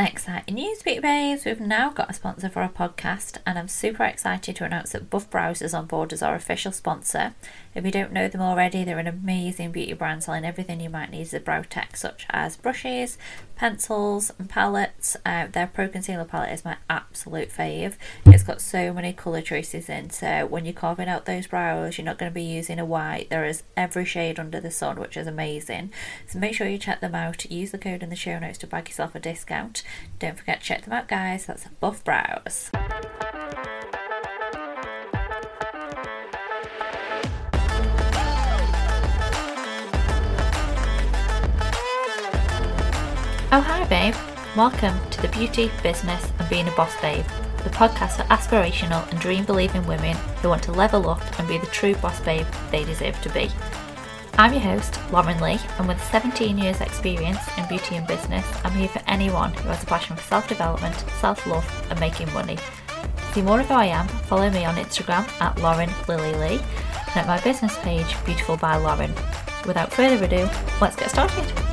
Next. Exciting news, Beauty Babes! We've now got a sponsor for our podcast, and I'm super excited to announce that Buff Brows is on board as our official sponsor. If you don't know them already, they're an amazing beauty brand selling everything you might need as a brow tech, such as brushes, pencils, and palettes. Uh, their Pro Concealer palette is my absolute fave. It's got so many colour choices in, so when you're carving out those brows, you're not going to be using a white. There is every shade under the sun, which is amazing. So make sure you check them out. Use the code in the show notes to bag yourself a discount. Don't forget to check them out, guys. That's Buff Brows. Oh, hi, babe. Welcome to the Beauty, Business, and Being a Boss Babe, the podcast for aspirational and dream believing women who want to level up and be the true boss babe they deserve to be. I'm your host, Lauren Lee, and with 17 years' experience in beauty and business, I'm here for anyone who has a passion for self development, self love, and making money. To see more of who I am, follow me on Instagram at Lauren Lily Lee and at my business page, Beautiful by Lauren. Without further ado, let's get started.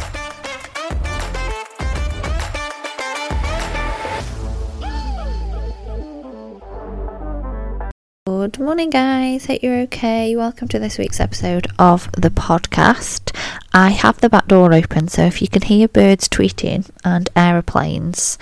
Good morning, guys. Hope you're okay. Welcome to this week's episode of the podcast. I have the back door open, so if you can hear birds tweeting and aeroplanes,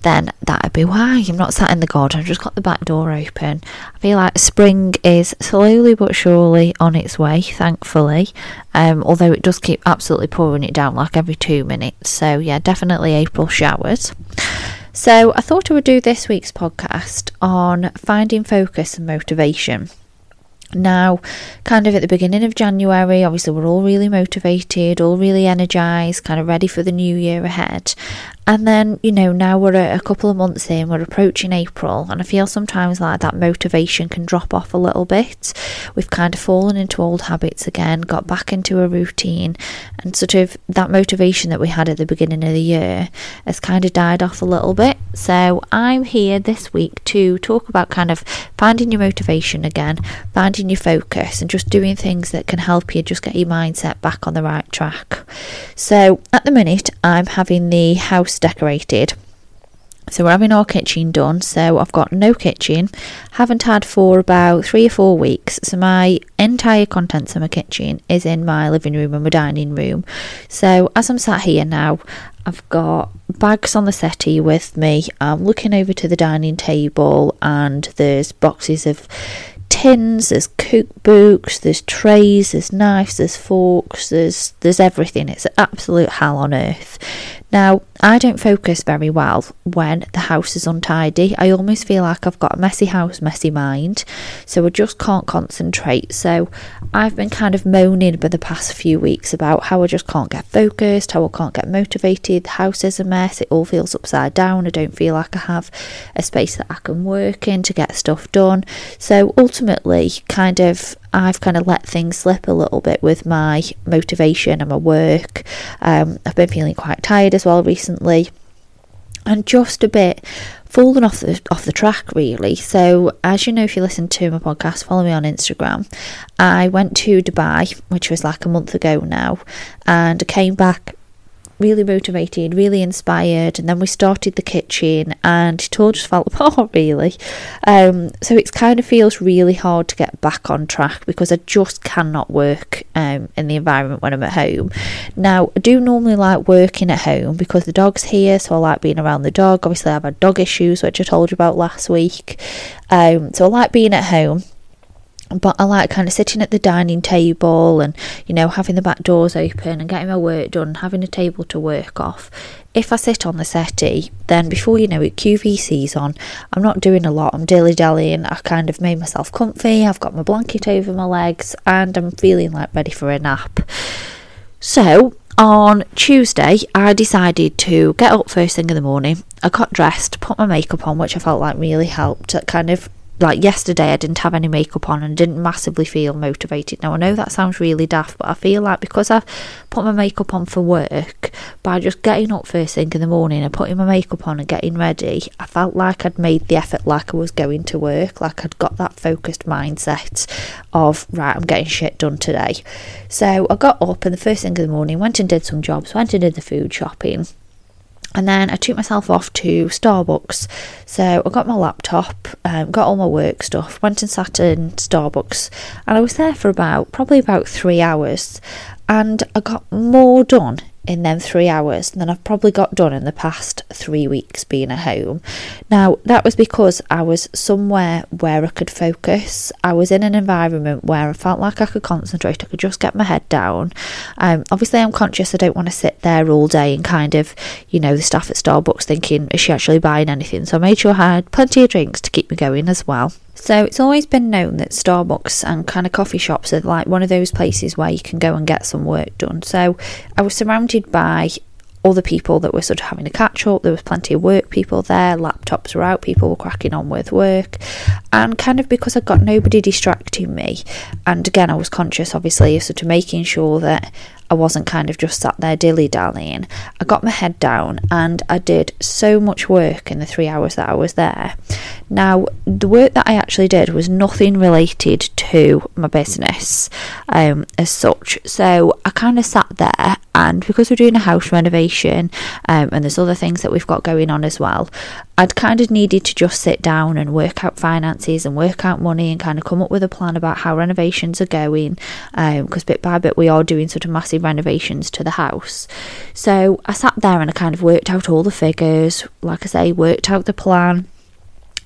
then that'd be why I'm not sat in the garden. I've just got the back door open. I feel like spring is slowly but surely on its way, thankfully. Um, although it does keep absolutely pouring it down like every two minutes. So yeah, definitely April showers. So, I thought I would do this week's podcast on finding focus and motivation. Now, kind of at the beginning of January, obviously, we're all really motivated, all really energized, kind of ready for the new year ahead. And then, you know, now we're a couple of months in, we're approaching April, and I feel sometimes like that motivation can drop off a little bit. We've kind of fallen into old habits again, got back into a routine, and sort of that motivation that we had at the beginning of the year has kind of died off a little bit. So, I'm here this week to talk about kind of finding your motivation again, finding your focus, and just doing things that can help you just get your mindset back on the right track. So, at the minute, I'm having the house house decorated. So we're having our kitchen done. So I've got no kitchen. Haven't had for about three or four weeks. So my entire contents of my kitchen is in my living room and my dining room. So as I'm sat here now, I've got bags on the settee with me. I'm looking over to the dining table and there's boxes of tins, there's cookbooks, there's trays, there's knives, there's forks, there's there's everything. It's an absolute hell on earth. Now, I don't focus very well when the house is untidy. I almost feel like I've got a messy house, messy mind, so I just can't concentrate. So, I've been kind of moaning for the past few weeks about how I just can't get focused, how I can't get motivated. The house is a mess, it all feels upside down. I don't feel like I have a space that I can work in to get stuff done. So, ultimately, kind of I've kind of let things slip a little bit with my motivation and my work. Um, I've been feeling quite tired as well recently, and just a bit fallen off the off the track really. So as you know, if you listen to my podcast, follow me on Instagram. I went to Dubai, which was like a month ago now, and came back really motivated, really inspired, and then we started the kitchen, and it all just fell apart really. Um, so it kind of feels really hard to get back on track because I just cannot work um, in the environment when I'm at home. Now, I do normally like working at home because the dog's here, so I like being around the dog. Obviously, I have had dog issues, which I told you about last week. Um, so I like being at home but I like kind of sitting at the dining table and you know having the back doors open and getting my work done, having a table to work off. If I sit on the settee, then before you know it, QVC's on. I'm not doing a lot. I'm dilly dallying. I kind of made myself comfy. I've got my blanket over my legs, and I'm feeling like ready for a nap. So on Tuesday, I decided to get up first thing in the morning. I got dressed, put my makeup on, which I felt like really helped. It kind of like yesterday I didn't have any makeup on and didn't massively feel motivated. Now I know that sounds really daft, but I feel like because I've put my makeup on for work, by just getting up first thing in the morning and putting my makeup on and getting ready, I felt like I'd made the effort like I was going to work, like I'd got that focused mindset of right, I'm getting shit done today. So I got up and the first thing in the morning went and did some jobs, went and did the food shopping And then I took myself off to Starbucks. So I got my laptop, um, got all my work stuff, went and sat in Starbucks, and I was there for about probably about three hours. And I got more done in them three hours than I've probably got done in the past three weeks being at home. Now, that was because I was somewhere where I could focus. I was in an environment where I felt like I could concentrate, I could just get my head down. Um, obviously, I'm conscious I don't want to sit there all day and kind of, you know, the staff at Starbucks thinking, is she actually buying anything? So I made sure I had plenty of drinks to keep me going as well. So it's always been known that Starbucks and kind of coffee shops are like one of those places where you can go and get some work done. So I was surrounded by other people that were sort of having a catch up. There was plenty of work people there, laptops were out, people were cracking on with work. And kind of because I got nobody distracting me, and again, I was conscious obviously of sort of making sure that I wasn't kind of just sat there dilly dallying. I got my head down and I did so much work in the three hours that I was there. Now, the work that I actually did was nothing related to my business um, as such. So I kind of sat there, and because we're doing a house renovation um, and there's other things that we've got going on as well, I'd kind of needed to just sit down and work out finances and work out money and kind of come up with a plan about how renovations are going. Because um, bit by bit, we are doing sort of massive renovations to the house. So I sat there and I kind of worked out all the figures, like I say, worked out the plan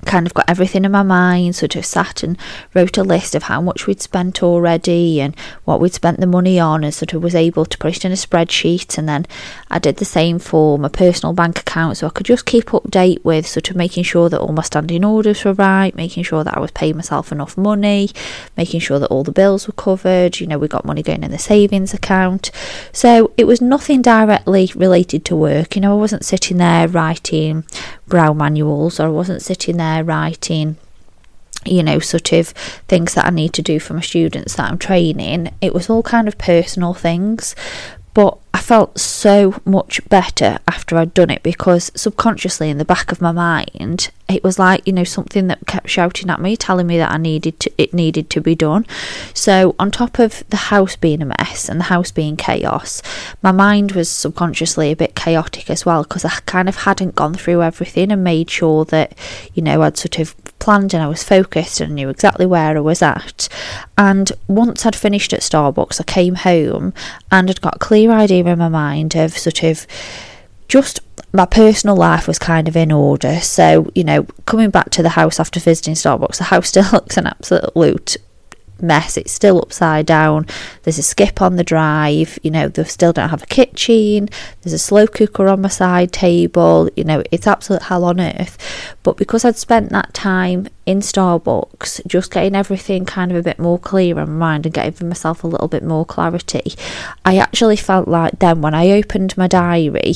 kind of got everything in my mind, sort of sat and wrote a list of how much we'd spent already and what we'd spent the money on, and sort of was able to put it in a spreadsheet. And then I did the same for my personal bank account, so I could just keep update with sort of making sure that all my standing orders were right, making sure that I was paying myself enough money, making sure that all the bills were covered. You know, we got money going in the savings account, so it was nothing directly related to work. You know, I wasn't sitting there writing brow manuals or I wasn't sitting there writing you know, sort of things that I need to do for my students that I'm training. It was all kind of personal things, but I felt so much better after I'd done it because subconsciously in the back of my mind, it was like you know something that kept shouting at me, telling me that I needed to, it needed to be done. So on top of the house being a mess and the house being chaos, my mind was subconsciously a bit chaotic as well because I kind of hadn't gone through everything and made sure that you know I'd sort of planned and I was focused and knew exactly where I was at. And once I'd finished at Starbucks, I came home and had got a clear idea in my mind of sort of just my personal life was kind of in order. So, you know, coming back to the house after visiting Starbucks, the house still looks an absolute mess. It's still upside down. There's a skip on the drive. You know, they still don't have a kitchen. There's a slow cooker on my side table. You know, it's absolute hell on earth. But because I'd spent that time in Starbucks, just getting everything kind of a bit more clear in my mind and getting myself a little bit more clarity, I actually felt like then when I opened my diary,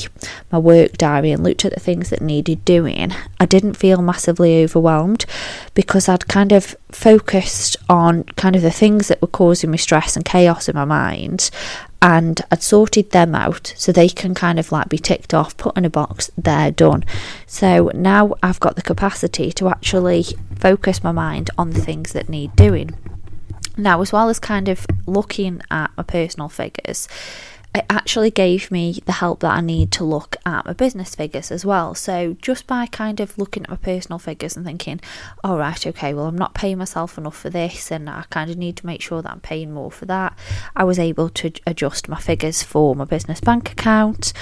my work diary, and looked at the things that needed doing, I didn't feel massively overwhelmed because I'd kind of focused on kind of the things that were causing me stress and chaos in my mind and I'd sorted them out so they can kind of like be ticked off, put in a box, they're done. So now I've got the capacity to actually focus my mind on the things that need doing. Now, as well as kind of looking at my personal figures, it actually gave me the help that I need to look at my business figures as well. So just by kind of looking at my personal figures and thinking, all right, okay, well, I'm not paying myself enough for this, and I kind of need to make sure that I'm paying more for that, I was able to adjust my figures for my business bank account.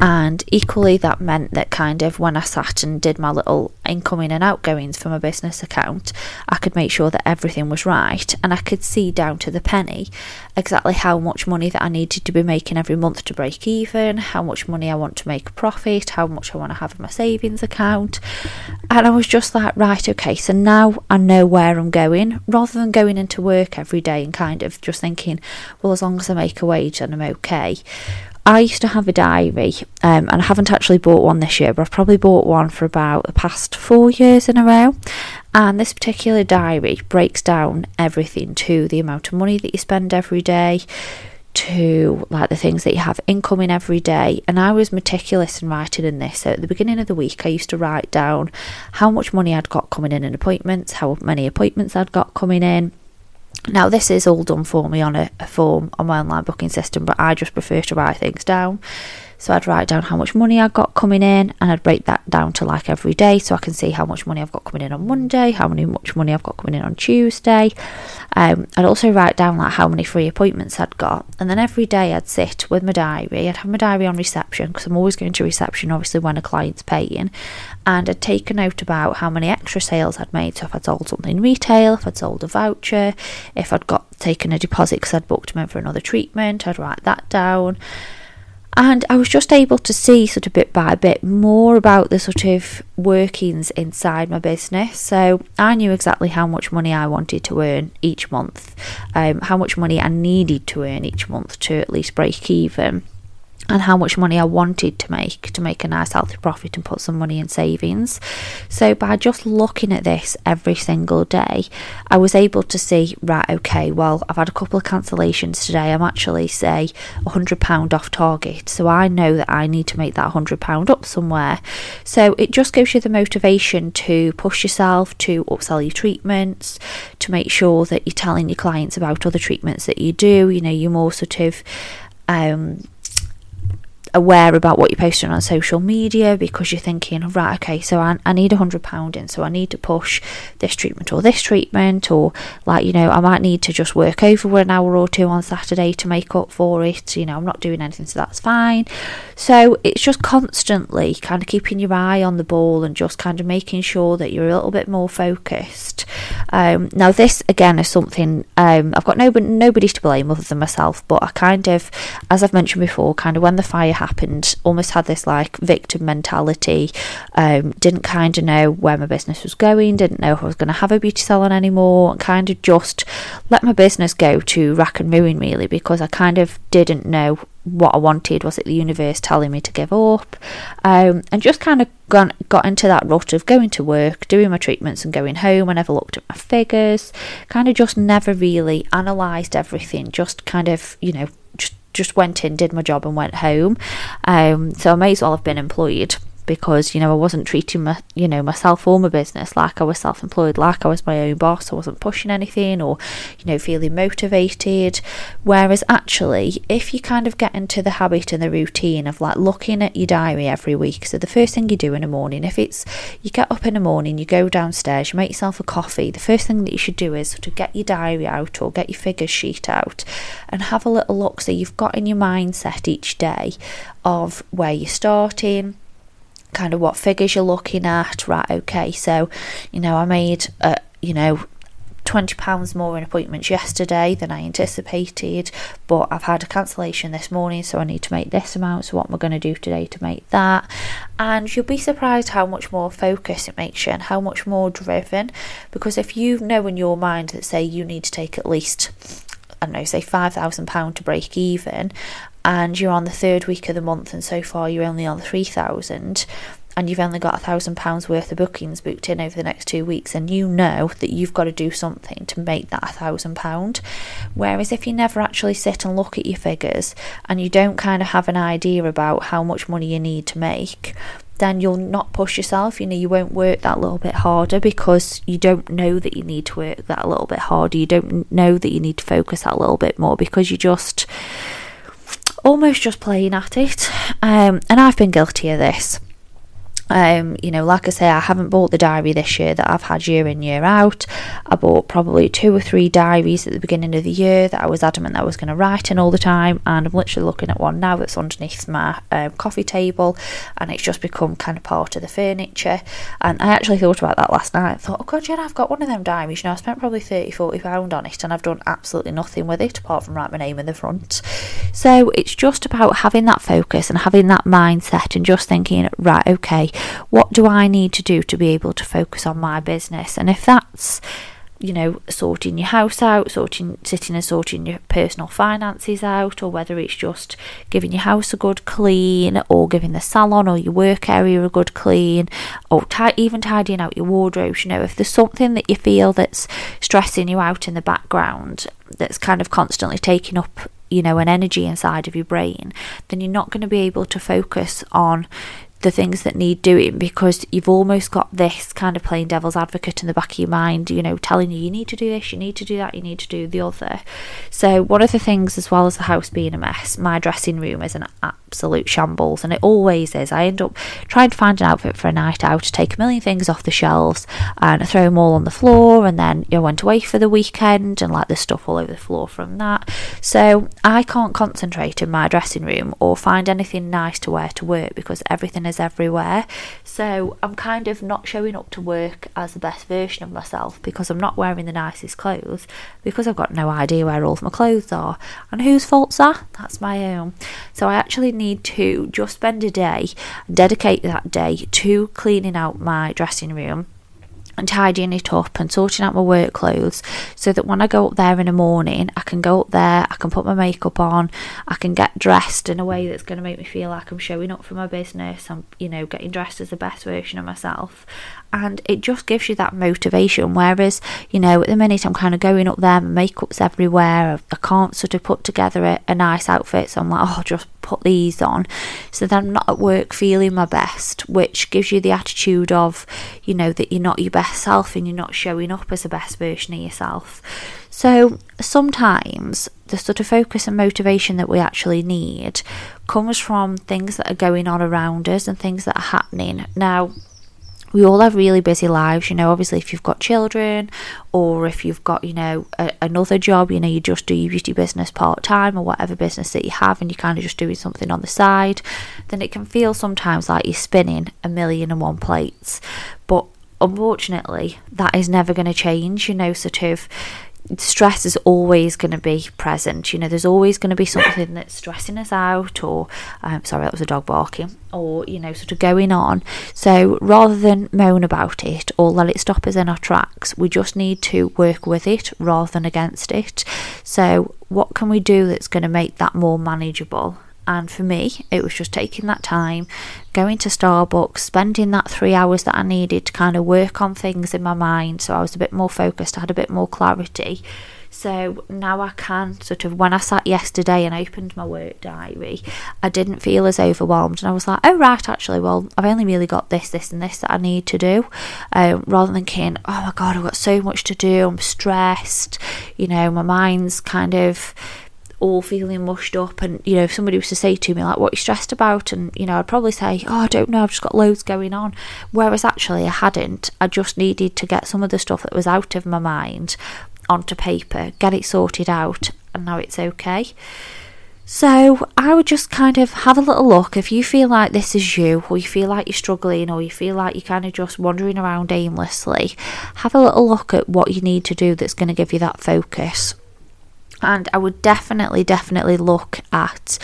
And equally, that meant that kind of when I sat and did my little incoming and outgoings for my business account, I could make sure that everything was right and I could see down to the penny exactly how much money that I needed to be making every month to break even, how much money I want to make a profit, how much I want to have in my savings account. And I was just like, right, okay, so now I know where I'm going rather than going into work every day and kind of just thinking, well, as long as I make a wage, then I'm okay. I used to have a diary, um, and I haven't actually bought one this year, but I've probably bought one for about the past four years in a row. And this particular diary breaks down everything to the amount of money that you spend every day, to like the things that you have incoming every day. And I was meticulous in writing in this. So at the beginning of the week, I used to write down how much money I'd got coming in in appointments, how many appointments I'd got coming in, now, this is all done for me on a, a, form on my online booking system, but I just prefer to write things down. So I'd write down how much money I got coming in and I'd break that down to like every day so I can see how much money I've got coming in on Monday, how many much money I've got coming in on Tuesday. Um, I'd also write down like how many free appointments I'd got, and then every day I'd sit with my diary. I'd have my diary on reception because I'm always going to reception, obviously when a client's paying, and I'd take a note about how many extra sales I'd made. So if I'd sold something retail, if I'd sold a voucher, if I'd got taken a deposit because I'd booked them in for another treatment, I'd write that down. And I was just able to see sort of bit by bit more about the sort of workings inside my business. So I knew exactly how much money I wanted to earn each month, um, how much money I needed to earn each month to at least break even and how much money I wanted to make to make a nice healthy profit and put some money in savings. So by just looking at this every single day, I was able to see right okay, well, I've had a couple of cancellations today. I'm actually say a hundred pound off target. So I know that I need to make that hundred pound up somewhere. So it just gives you the motivation to push yourself to upsell your treatments, to make sure that you're telling your clients about other treatments that you do. You know, you're more sort of um aware about what you're posting on social media because you're thinking, right, okay, so I, I need a hundred pound in, so I need to push this treatment or this treatment, or like you know, I might need to just work over an hour or two on Saturday to make up for it. You know, I'm not doing anything, so that's fine. So it's just constantly kind of keeping your eye on the ball and just kind of making sure that you're a little bit more focused. Um, now, this again is something um, I've got nobody, nobody to blame other than myself, but I kind of, as I've mentioned before, kind of when the fire happened, almost had this like victim mentality. Um, didn't kind of know where my business was going, didn't know if I was going to have a beauty salon anymore, and kind of just let my business go to rack and ruin really because I kind of didn't know what I wanted. Was it the universe telling me to give up? Um, and just kind of got, got into that rut of going to work, doing my treatments, and going home. I never looked at my figures. Kind of just never really analysed everything. Just kind of, you know, just went in, did my job, and went home. Um, so I may as well have been employed because you know I wasn't treating my you know myself or my business like I was self-employed like I was my own boss. I wasn't pushing anything or you know feeling motivated. Whereas actually if you kind of get into the habit and the routine of like looking at your diary every week so the first thing you do in the morning if it's you get up in the morning you go downstairs you make yourself a coffee the first thing that you should do is to get your diary out or get your figures sheet out and have a little look so you've got in your mindset each day of where you're starting kind of what figures you're looking at. Right, okay, so you know, I made uh, you know. £20 more in appointments yesterday than I anticipated, but I've had a cancellation this morning, so I need to make this amount. So, what am I going to do today to make that? And you'll be surprised how much more focus it makes you and how much more driven. Because if you know in your mind that, say, you need to take at least I don't know, say £5,000 to break even, and you're on the third week of the month, and so far you're only on 3000 and you've only got a thousand pounds worth of bookings booked in over the next two weeks, and you know that you've got to do something to make that a thousand pound. Whereas if you never actually sit and look at your figures and you don't kind of have an idea about how much money you need to make, then you'll not push yourself. You know, you won't work that little bit harder because you don't know that you need to work that little bit harder. You don't know that you need to focus that little bit more because you just almost just playing at it. Um, and I've been guilty of this. Um, you know, like I say, I haven't bought the diary this year that I've had year in, year out. I bought probably two or three diaries at the beginning of the year that I was adamant that I was going to write in all the time. And I'm literally looking at one now that's underneath my um, coffee table and it's just become kind of part of the furniture. And I actually thought about that last night. I thought, oh God, yeah, I've got one of them diaries. You know, I spent probably 30, 40 pounds on it and I've done absolutely nothing with it apart from write my name in the front. So it's just about having that focus and having that mindset and just thinking, right, okay, what do I need to do to be able to focus on my business? And if that's you know, sorting your house out, sorting, sitting and sorting your personal finances out, or whether it's just giving your house a good clean, or giving the salon or your work area a good clean, or t- even tidying out your wardrobes. You know, if there's something that you feel that's stressing you out in the background, that's kind of constantly taking up you know an energy inside of your brain then you're not going to be able to focus on the things that need doing because you've almost got this kind of playing devil's advocate in the back of your mind, you know, telling you you need to do this, you need to do that, you need to do the other. So, one of the things, as well as the house being a mess, my dressing room is an absolute shambles, and it always is. I end up trying to find an outfit for a night out, take a million things off the shelves, and throw them all on the floor, and then you know, went away for the weekend, and like there's stuff all over the floor from that. So I can't concentrate in my dressing room or find anything nice to wear to work because everything is everywhere. So I'm kind of not showing up to work as the best version of myself because I'm not wearing the nicest clothes because I've got no idea where all of my clothes are. And whose fault's that? That's my own. So I actually need to just spend a day, dedicate that day to cleaning out my dressing room and tidying it up and sorting out my work clothes so that when I go up there in the morning, I can go up there, I can put my makeup on, I can get dressed in a way that's going to make me feel like I'm showing up for my business. I'm, you know, getting dressed as the best version of myself and it just gives you that motivation. Whereas, you know, at the minute I'm kind of going up there, my makeup's everywhere, I can't sort of put together a, a nice outfit, so I'm like, oh, I'll just put these on. So then I'm not at work feeling my best, which gives you the attitude of, you know, that you're not your best self and you're not showing up as the best version of yourself. So sometimes the sort of focus and motivation that we actually need comes from things that are going on around us and things that are happening. Now, we all have really busy lives, you know. Obviously, if you've got children or if you've got, you know, a, another job, you know, you just do your beauty business part time or whatever business that you have, and you're kind of just doing something on the side, then it can feel sometimes like you're spinning a million and one plates. But unfortunately, that is never going to change, you know, sort of stress is always going to be present. You know, there's always going to be something that's stressing us out, or um, sorry, that was a dog barking, or you know, sort of going on. So rather than moan about it or let it stop us in our tracks, we just need to work with it rather than against it. So, what can we do that's going to make that more manageable? And for me, it was just taking that time, going to Starbucks, spending that three hours that I needed to kind of work on things in my mind. So I was a bit more focused, I had a bit more clarity. So now I can sort of, when I sat yesterday and opened my work diary, I didn't feel as overwhelmed. And I was like, oh, right, actually, well, I've only really got this, this, and this that I need to do. Um, rather than thinking, oh my God, I've got so much to do, I'm stressed, you know, my mind's kind of all feeling mushed up and you know if somebody was to say to me like what are you stressed about and you know I'd probably say oh I don't know I've just got loads going on whereas actually I hadn't I just needed to get some of the stuff that was out of my mind onto paper get it sorted out and now it's okay so I would just kind of have a little look if you feel like this is you, or you feel like you're struggling, or you feel like you're kind of just wandering around aimlessly. Have a little look at what you need to do that's going to give you that focus. And I would definitely, definitely look at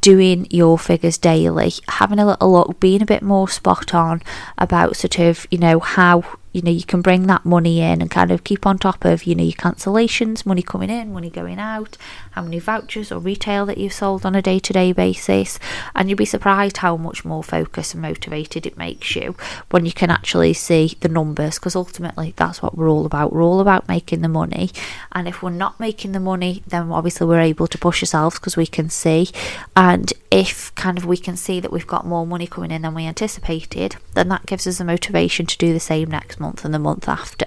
doing your figures daily, having a little look, being a bit more spot on about sort of, you know, how you know you can bring that money in and kind of keep on top of you know your cancellations money coming in money going out how many vouchers or retail that you've sold on a day-to-day basis. And you'll be surprised how much more focused and motivated it makes you when you can actually see the numbers because ultimately that's what we're all about. We're all about making the money. And if we're not making the money then obviously we're able to push ourselves because we can see. And if kind of we can see that we've got more money coming in than we anticipated then that gives us the motivation to do the same next month and the month after.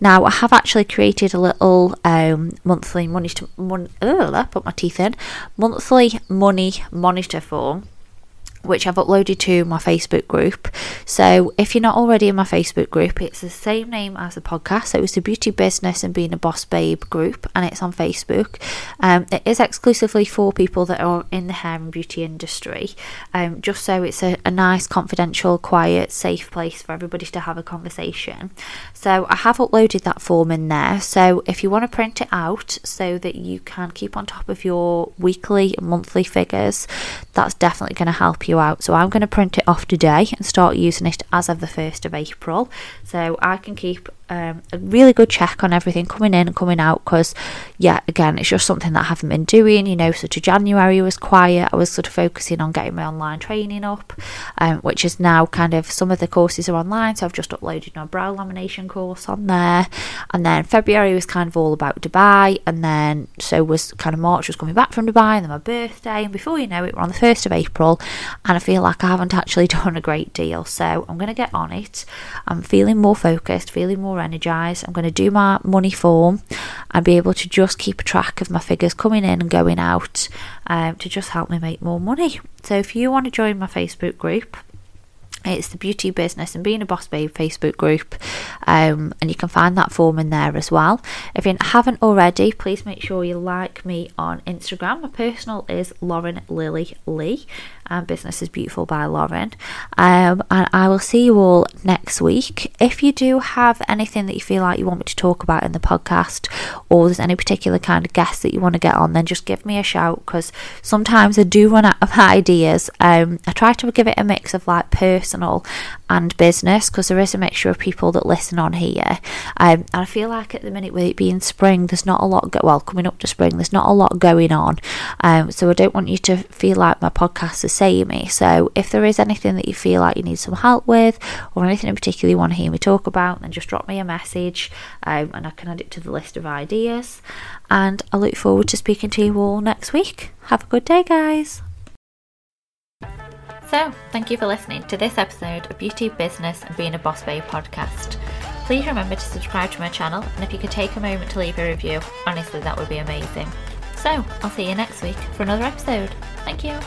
Now, I have actually created a little um, monthly money to mon- ugh, put my teeth in monthly money monitor form which I've uploaded to my Facebook group. So if you're not already in my Facebook group, it's the same name as the podcast. So it's the Beauty Business and Being a Boss Babe group, and it's on Facebook. Um, it is exclusively for people that are in the hair and beauty industry, um, just so it's a, a nice, confidential, quiet, safe place for everybody to have a conversation. So I have uploaded that form in there. So if you want to print it out so that you can keep on top of your weekly monthly figures, that's definitely going to help you out. So I'm going to print it off today and start using it as of the 1st of April. So I can keep um, a really good check on everything coming in and coming out because, yeah, again, it's just something that I haven't been doing. You know, so to January was quiet. I was sort of focusing on getting my online training up, um, which is now kind of some of the courses are online. So I've just uploaded my brow lamination course on there. And then February was kind of all about Dubai. And then so was kind of March was coming back from Dubai and then my birthday. And before you know it, we're on the 1st of April. And I feel like I haven't actually done a great deal. So I'm going to get on it. I'm feeling more focused, feeling more more energized. I'm going to do my money form and be able to just keep track of my figures coming in and going out um, to just help me make more money. So if you want to join my Facebook group, it's the Beauty Business and Being a Boss Babe Facebook group, um, and you can find that form in there as well. If you haven't already, please make sure you like me on Instagram. My personal is Lauren Lily Lee, and Business is Beautiful by Lauren. Um, and I will see you all next week. If you do have anything that you feel like you want me to talk about in the podcast, or there's any particular kind of guest that you want to get on, then just give me a shout because sometimes I do run out of ideas. Um, I try to give it a mix of like personal and business because there is a mixture of people that listen on here. Um, and I feel like at the minute, with it being spring, there's not a lot, go- well, coming up to spring, there's not a lot going on. Um, so I don't want you to feel like my podcast is saving me. So if there is anything that you feel like you need some help with, or anything in particular you want to hear me talk about, then just drop me a message um, and I can add it to the list of ideas. And I look forward to speaking to you all next week. Have a good day, guys. So, thank you for listening to this episode of Beauty, Business, and Being a Boss Babe podcast. Please remember to subscribe to my channel, and if you could take a moment to leave a review, honestly, that would be amazing. So, I'll see you next week for another episode. Thank you.